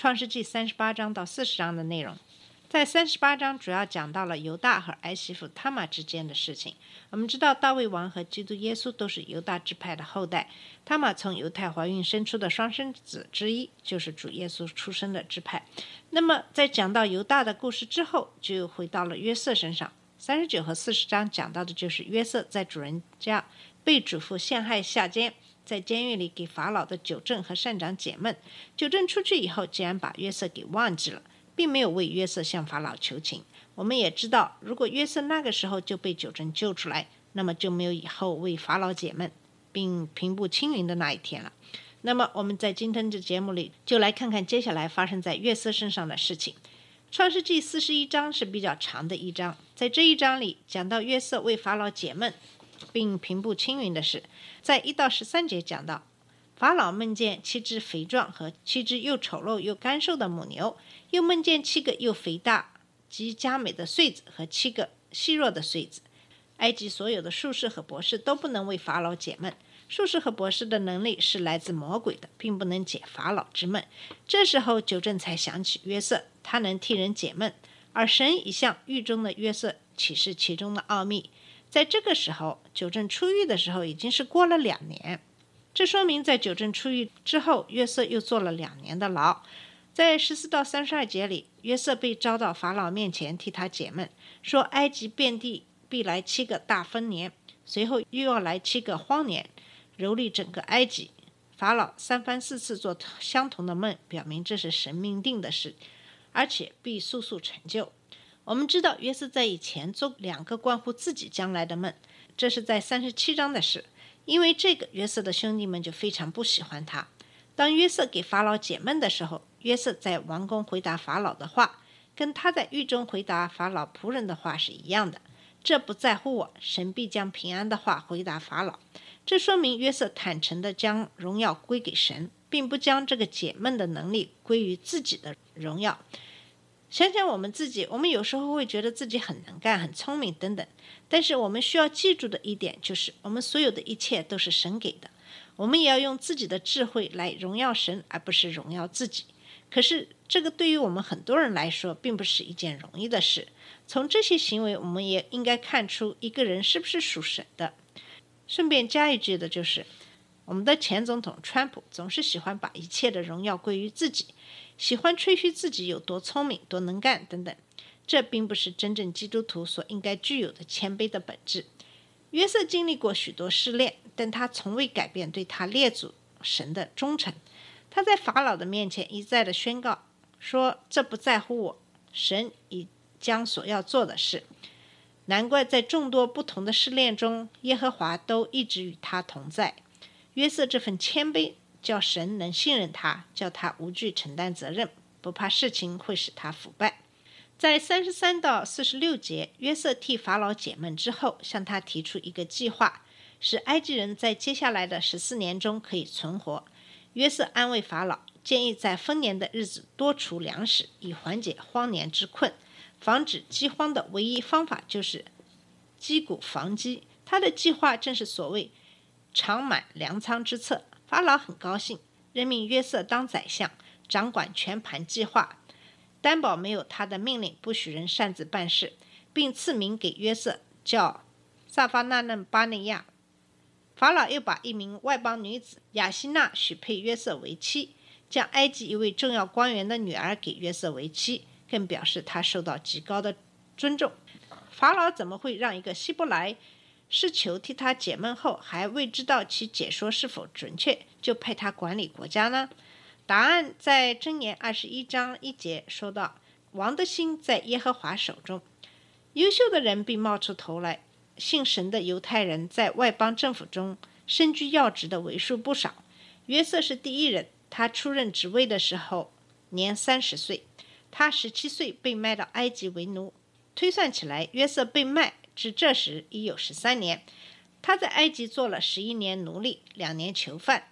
创世纪三十八章到四十章的内容。在三十八章主要讲到了犹大和儿媳妇他玛之间的事情。我们知道大卫王和基督耶稣都是犹大支派的后代，他玛从犹太怀孕生出的双生子之一，就是主耶稣出生的支派。那么在讲到犹大的故事之后，就又回到了约瑟身上。三十九和四十章讲到的就是约瑟在主人家被主妇陷害下监，在监狱里给法老的九正和善长解闷。九正出去以后，竟然把约瑟给忘记了，并没有为约瑟向法老求情。我们也知道，如果约瑟那个时候就被九正救出来，那么就没有以后为法老解闷并平步青云的那一天了。那么我们在今天的节目里，就来看看接下来发生在约瑟身上的事情。创世纪四十一章是比较长的一章，在这一章里讲到约瑟为法老解闷，并平步青云的事。在一到十三节讲到，法老梦见七只肥壮和七只又丑陋又干瘦的母牛，又梦见七个又肥大及佳美的穗子和七个细弱的穗子。埃及所有的术士和博士都不能为法老解闷。术士和博士的能力是来自魔鬼的，并不能解法老之闷。这时候，九正才想起约瑟，他能替人解闷，而神已向狱中的约瑟启示其中的奥秘。在这个时候，九正出狱的时候已经是过了两年，这说明在九正出狱之后，约瑟又坐了两年的牢。在十四到三十二节里，约瑟被招到法老面前替他解闷，说埃及遍地必来七个大丰年，随后又要来七个荒年。蹂躏整个埃及。法老三番四次做相同的梦，表明这是神命定的事，而且必速速成就。我们知道约瑟在以前做两个关乎自己将来的梦，这是在三十七章的事。因为这个，约瑟的兄弟们就非常不喜欢他。当约瑟给法老解闷的时候，约瑟在王宫回答法老的话，跟他在狱中回答法老仆人的话是一样的。这不在乎我，神必将平安的话回答法老。这说明约瑟坦诚地将荣耀归给神，并不将这个解闷的能力归于自己的荣耀。想想我们自己，我们有时候会觉得自己很能干、很聪明等等，但是我们需要记住的一点就是，我们所有的一切都是神给的。我们也要用自己的智慧来荣耀神，而不是荣耀自己。可是，这个对于我们很多人来说，并不是一件容易的事。从这些行为，我们也应该看出一个人是不是属神的。顺便加一句的就是，我们的前总统川普总是喜欢把一切的荣耀归于自己，喜欢吹嘘自己有多聪明、多能干等等。这并不是真正基督徒所应该具有的谦卑的本质。约瑟经历过许多试炼，但他从未改变对他列祖神的忠诚。他在法老的面前一再的宣告说：“这不在乎我，神已将所要做的事。”难怪在众多不同的试炼中，耶和华都一直与他同在。约瑟这份谦卑，叫神能信任他，叫他无惧承担责任，不怕事情会使他腐败。在三十三到四十六节，约瑟替法老解闷之后，向他提出一个计划，使埃及人在接下来的十四年中可以存活。约瑟安慰法老，建议在丰年的日子多储粮食，以缓解荒年之困。防止饥荒的唯一方法就是击鼓防饥。他的计划正是所谓“长满粮仓之策”。法老很高兴，任命约瑟当宰相，掌管全盘计划，担保没有他的命令，不许人擅自办事，并赐名给约瑟，叫萨法纳嫩巴内亚。法老又把一名外邦女子雅西娜许配约瑟为妻，将埃及一位重要官员的女儿给约瑟为妻。更表示他受到极高的尊重。法老怎么会让一个希伯来是求替他解闷后，还未知道其解说是否准确，就派他管理国家呢？答案在箴言二十一章一节说道：“王的心在耶和华手中。”优秀的人必冒出头来。信神的犹太人在外邦政府中身居要职的为数不少。约瑟是第一人，他出任职位的时候。年三十岁。他十七岁被卖到埃及为奴，推算起来，约瑟被卖至这时已有十三年。他在埃及做了十一年奴隶，两年囚犯。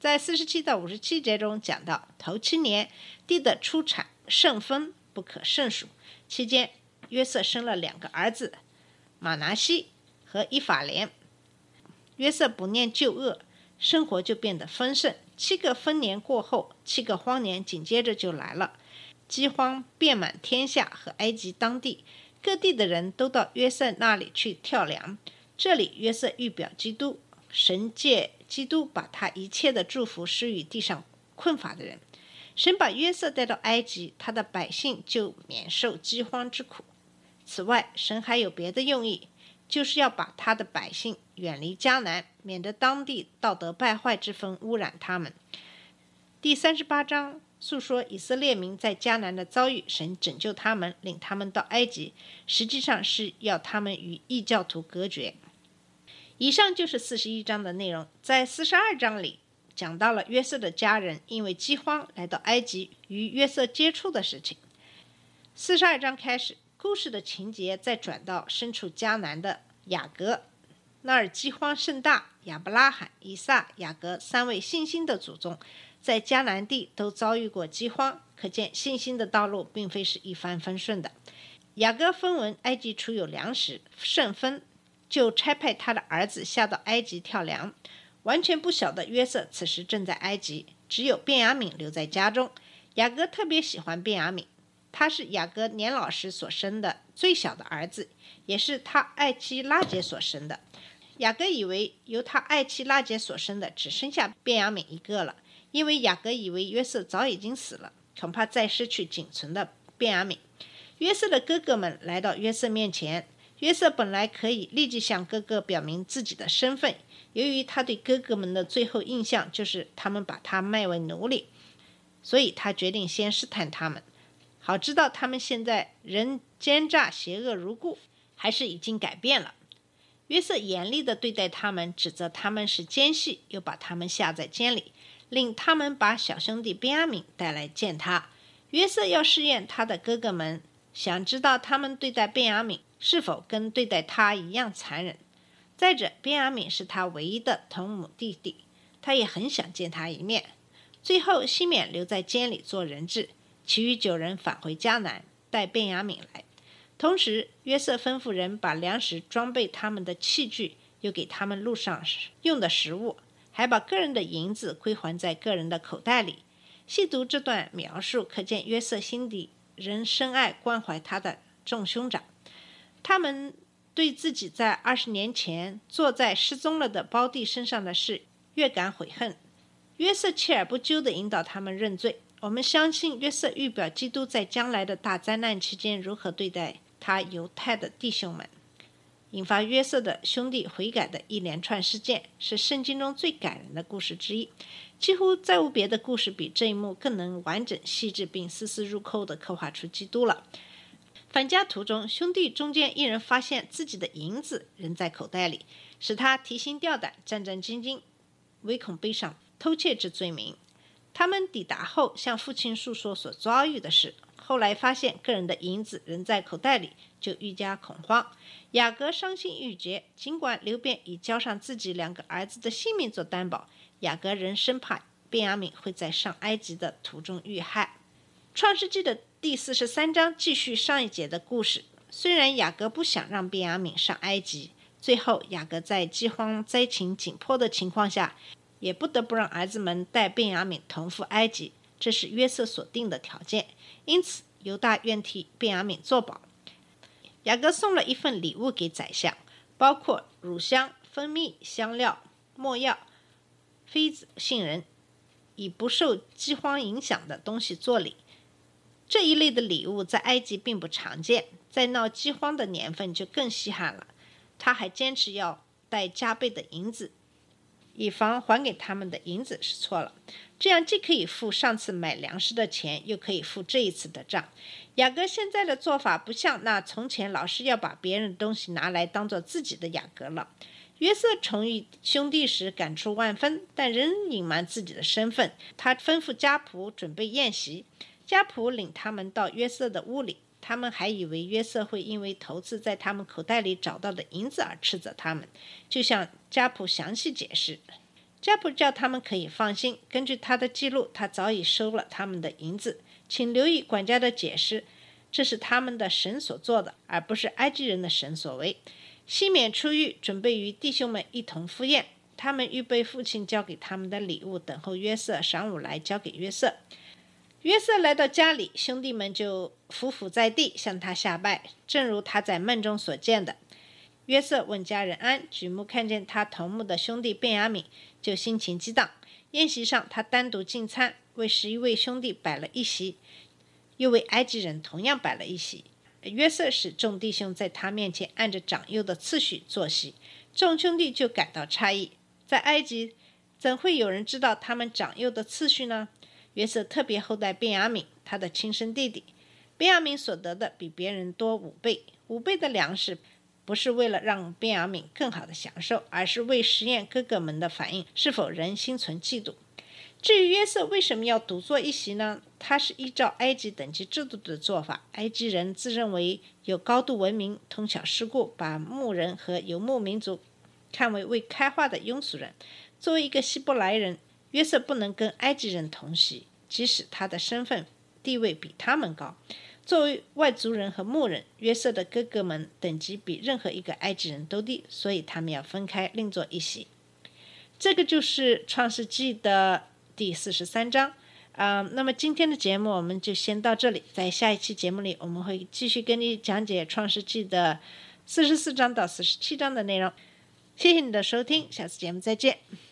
在四十七到五十七节中讲到，头七年地的出产甚丰，不可胜数。期间，约瑟生了两个儿子，马拿西和伊法莲。约瑟不念旧恶，生活就变得丰盛。七个丰年过后，七个荒年紧接着就来了。饥荒遍满天下和埃及当地，各地的人都到约瑟那里去跳梁。这里约瑟预表基督，神借基督把他一切的祝福施予地上困乏的人。神把约瑟带到埃及，他的百姓就免受饥荒之苦。此外，神还有别的用意，就是要把他的百姓远离迦南，免得当地道德败坏之风污染他们。第三十八章。诉说以色列民在迦南的遭遇，神拯救他们，领他们到埃及，实际上是要他们与异教徒隔绝。以上就是四十一章的内容。在四十二章里，讲到了约瑟的家人因为饥荒来到埃及与约瑟接触的事情。四十二章开始，故事的情节再转到身处迦南的雅各，那儿饥荒甚大，亚伯拉罕、以撒、雅各三位信心的祖宗。在迦南地都遭遇过饥荒，可见信心的道路并非是一帆风顺的。雅各分闻埃及储有粮食甚丰，就差派他的儿子下到埃及跳粮。完全不晓得约瑟此时正在埃及，只有便雅悯留在家中。雅各特别喜欢便雅悯，他是雅各年老时所生的最小的儿子，也是他爱妻拉结所生的。雅各以为由他爱妻拉结所生的只剩下便雅悯一个了。因为雅各以为约瑟早已经死了，恐怕再失去仅存的便雅悯。约瑟的哥哥们来到约瑟面前，约瑟本来可以立即向哥哥表明自己的身份，由于他对哥哥们的最后印象就是他们把他卖为奴隶，所以他决定先试探他们，好知道他们现在仍奸诈邪恶如故，还是已经改变了。约瑟严厉地对待他们，指责他们是奸细，又把他们下在监里。令他们把小兄弟便雅悯带来见他。约瑟要试验他的哥哥们，想知道他们对待便雅悯是否跟对待他一样残忍。再者，便雅悯是他唯一的同母弟弟，他也很想见他一面。最后，西缅留在监里做人质，其余九人返回迦南带便雅悯来。同时，约瑟吩咐人把粮食装备他们的器具，又给他们路上用的食物。还把个人的银子归还在个人的口袋里。细读这段描述，可见约瑟心底仍深爱关怀他的众兄长。他们对自己在二十年前坐在失踪了的胞弟身上的事越感悔恨。约瑟锲而不咎地引导他们认罪。我们相信约瑟预表基督在将来的大灾难期间如何对待他犹太的弟兄们。引发约瑟的兄弟悔改的一连串事件，是圣经中最感人的故事之一。几乎再无别的故事比这一幕更能完整、细致并丝丝入扣地刻画出基督了。返家途中，兄弟中间一人发现自己的银子仍在口袋里，使他提心吊胆、战战兢兢，唯恐背上偷窃之罪名。他们抵达后，向父亲诉说所遭遇的事。后来发现个人的银子仍在口袋里，就愈加恐慌。雅各伤心欲绝，尽管刘辩已交上自己两个儿子的性命做担保，雅各仍生怕便雅悯会在上埃及的途中遇害。创世纪的第四十三章继续上一节的故事。虽然雅各不想让便雅悯上埃及，最后雅各在饥荒灾情紧迫的情况下，也不得不让儿子们带便雅悯同赴埃及。这是约瑟所定的条件，因此犹大愿替便雅悯作保。雅各送了一份礼物给宰相，包括乳香、蜂蜜、香料、没药、妃子、杏仁，以不受饥荒影响的东西做礼。这一类的礼物在埃及并不常见，在闹饥荒的年份就更稀罕了。他还坚持要带加倍的银子。以防还给他们的银子是错了，这样既可以付上次买粮食的钱，又可以付这一次的账。雅各现在的做法不像那从前老是要把别人的东西拿来当做自己的雅各了。约瑟重遇兄弟时感触万分，但仍隐瞒自己的身份。他吩咐家仆准备宴席，家仆领他们到约瑟的屋里。他们还以为约瑟会因为头次在他们口袋里找到的银子而斥责他们，就向家仆详细解释。家仆叫他们可以放心，根据他的记录，他早已收了他们的银子。请留意管家的解释，这是他们的神所做的，而不是埃及人的神所为。西缅出狱，准备与弟兄们一同赴宴。他们预备父亲交给他们的礼物，等候约瑟晌午来交给约瑟。约瑟来到家里，兄弟们就伏伏在地向他下拜，正如他在梦中所见的。约瑟问家人安，举目看见他同母的兄弟便雅悯，就心情激荡。宴席上，他单独进餐，为十一位兄弟摆了一席，又为埃及人同样摆了一席。约瑟使众弟兄在他面前按着长幼的次序坐席，众兄弟就感到诧异，在埃及怎会有人知道他们长幼的次序呢？约瑟特别厚待便雅悯，他的亲生弟弟。便雅悯所得的比别人多五倍，五倍的粮食，不是为了让便雅悯更好的享受，而是为实验哥哥们的反应是否仍心存嫉妒。至于约瑟为什么要独坐一席呢？他是依照埃及等级制度的做法。埃及人自认为有高度文明、通晓世故，把牧人和游牧民族看为未开化的庸俗人。作为一个希伯来人，约瑟不能跟埃及人同席，即使他的身份地位比他们高。作为外族人和牧人，约瑟的哥哥们等级比任何一个埃及人都低，所以他们要分开另坐一席。这个就是创世纪的第四十三章。啊，那么今天的节目我们就先到这里，在下一期节目里，我们会继续跟你讲解创世纪的四十四章到四十七章的内容。谢谢你的收听，下次节目再见。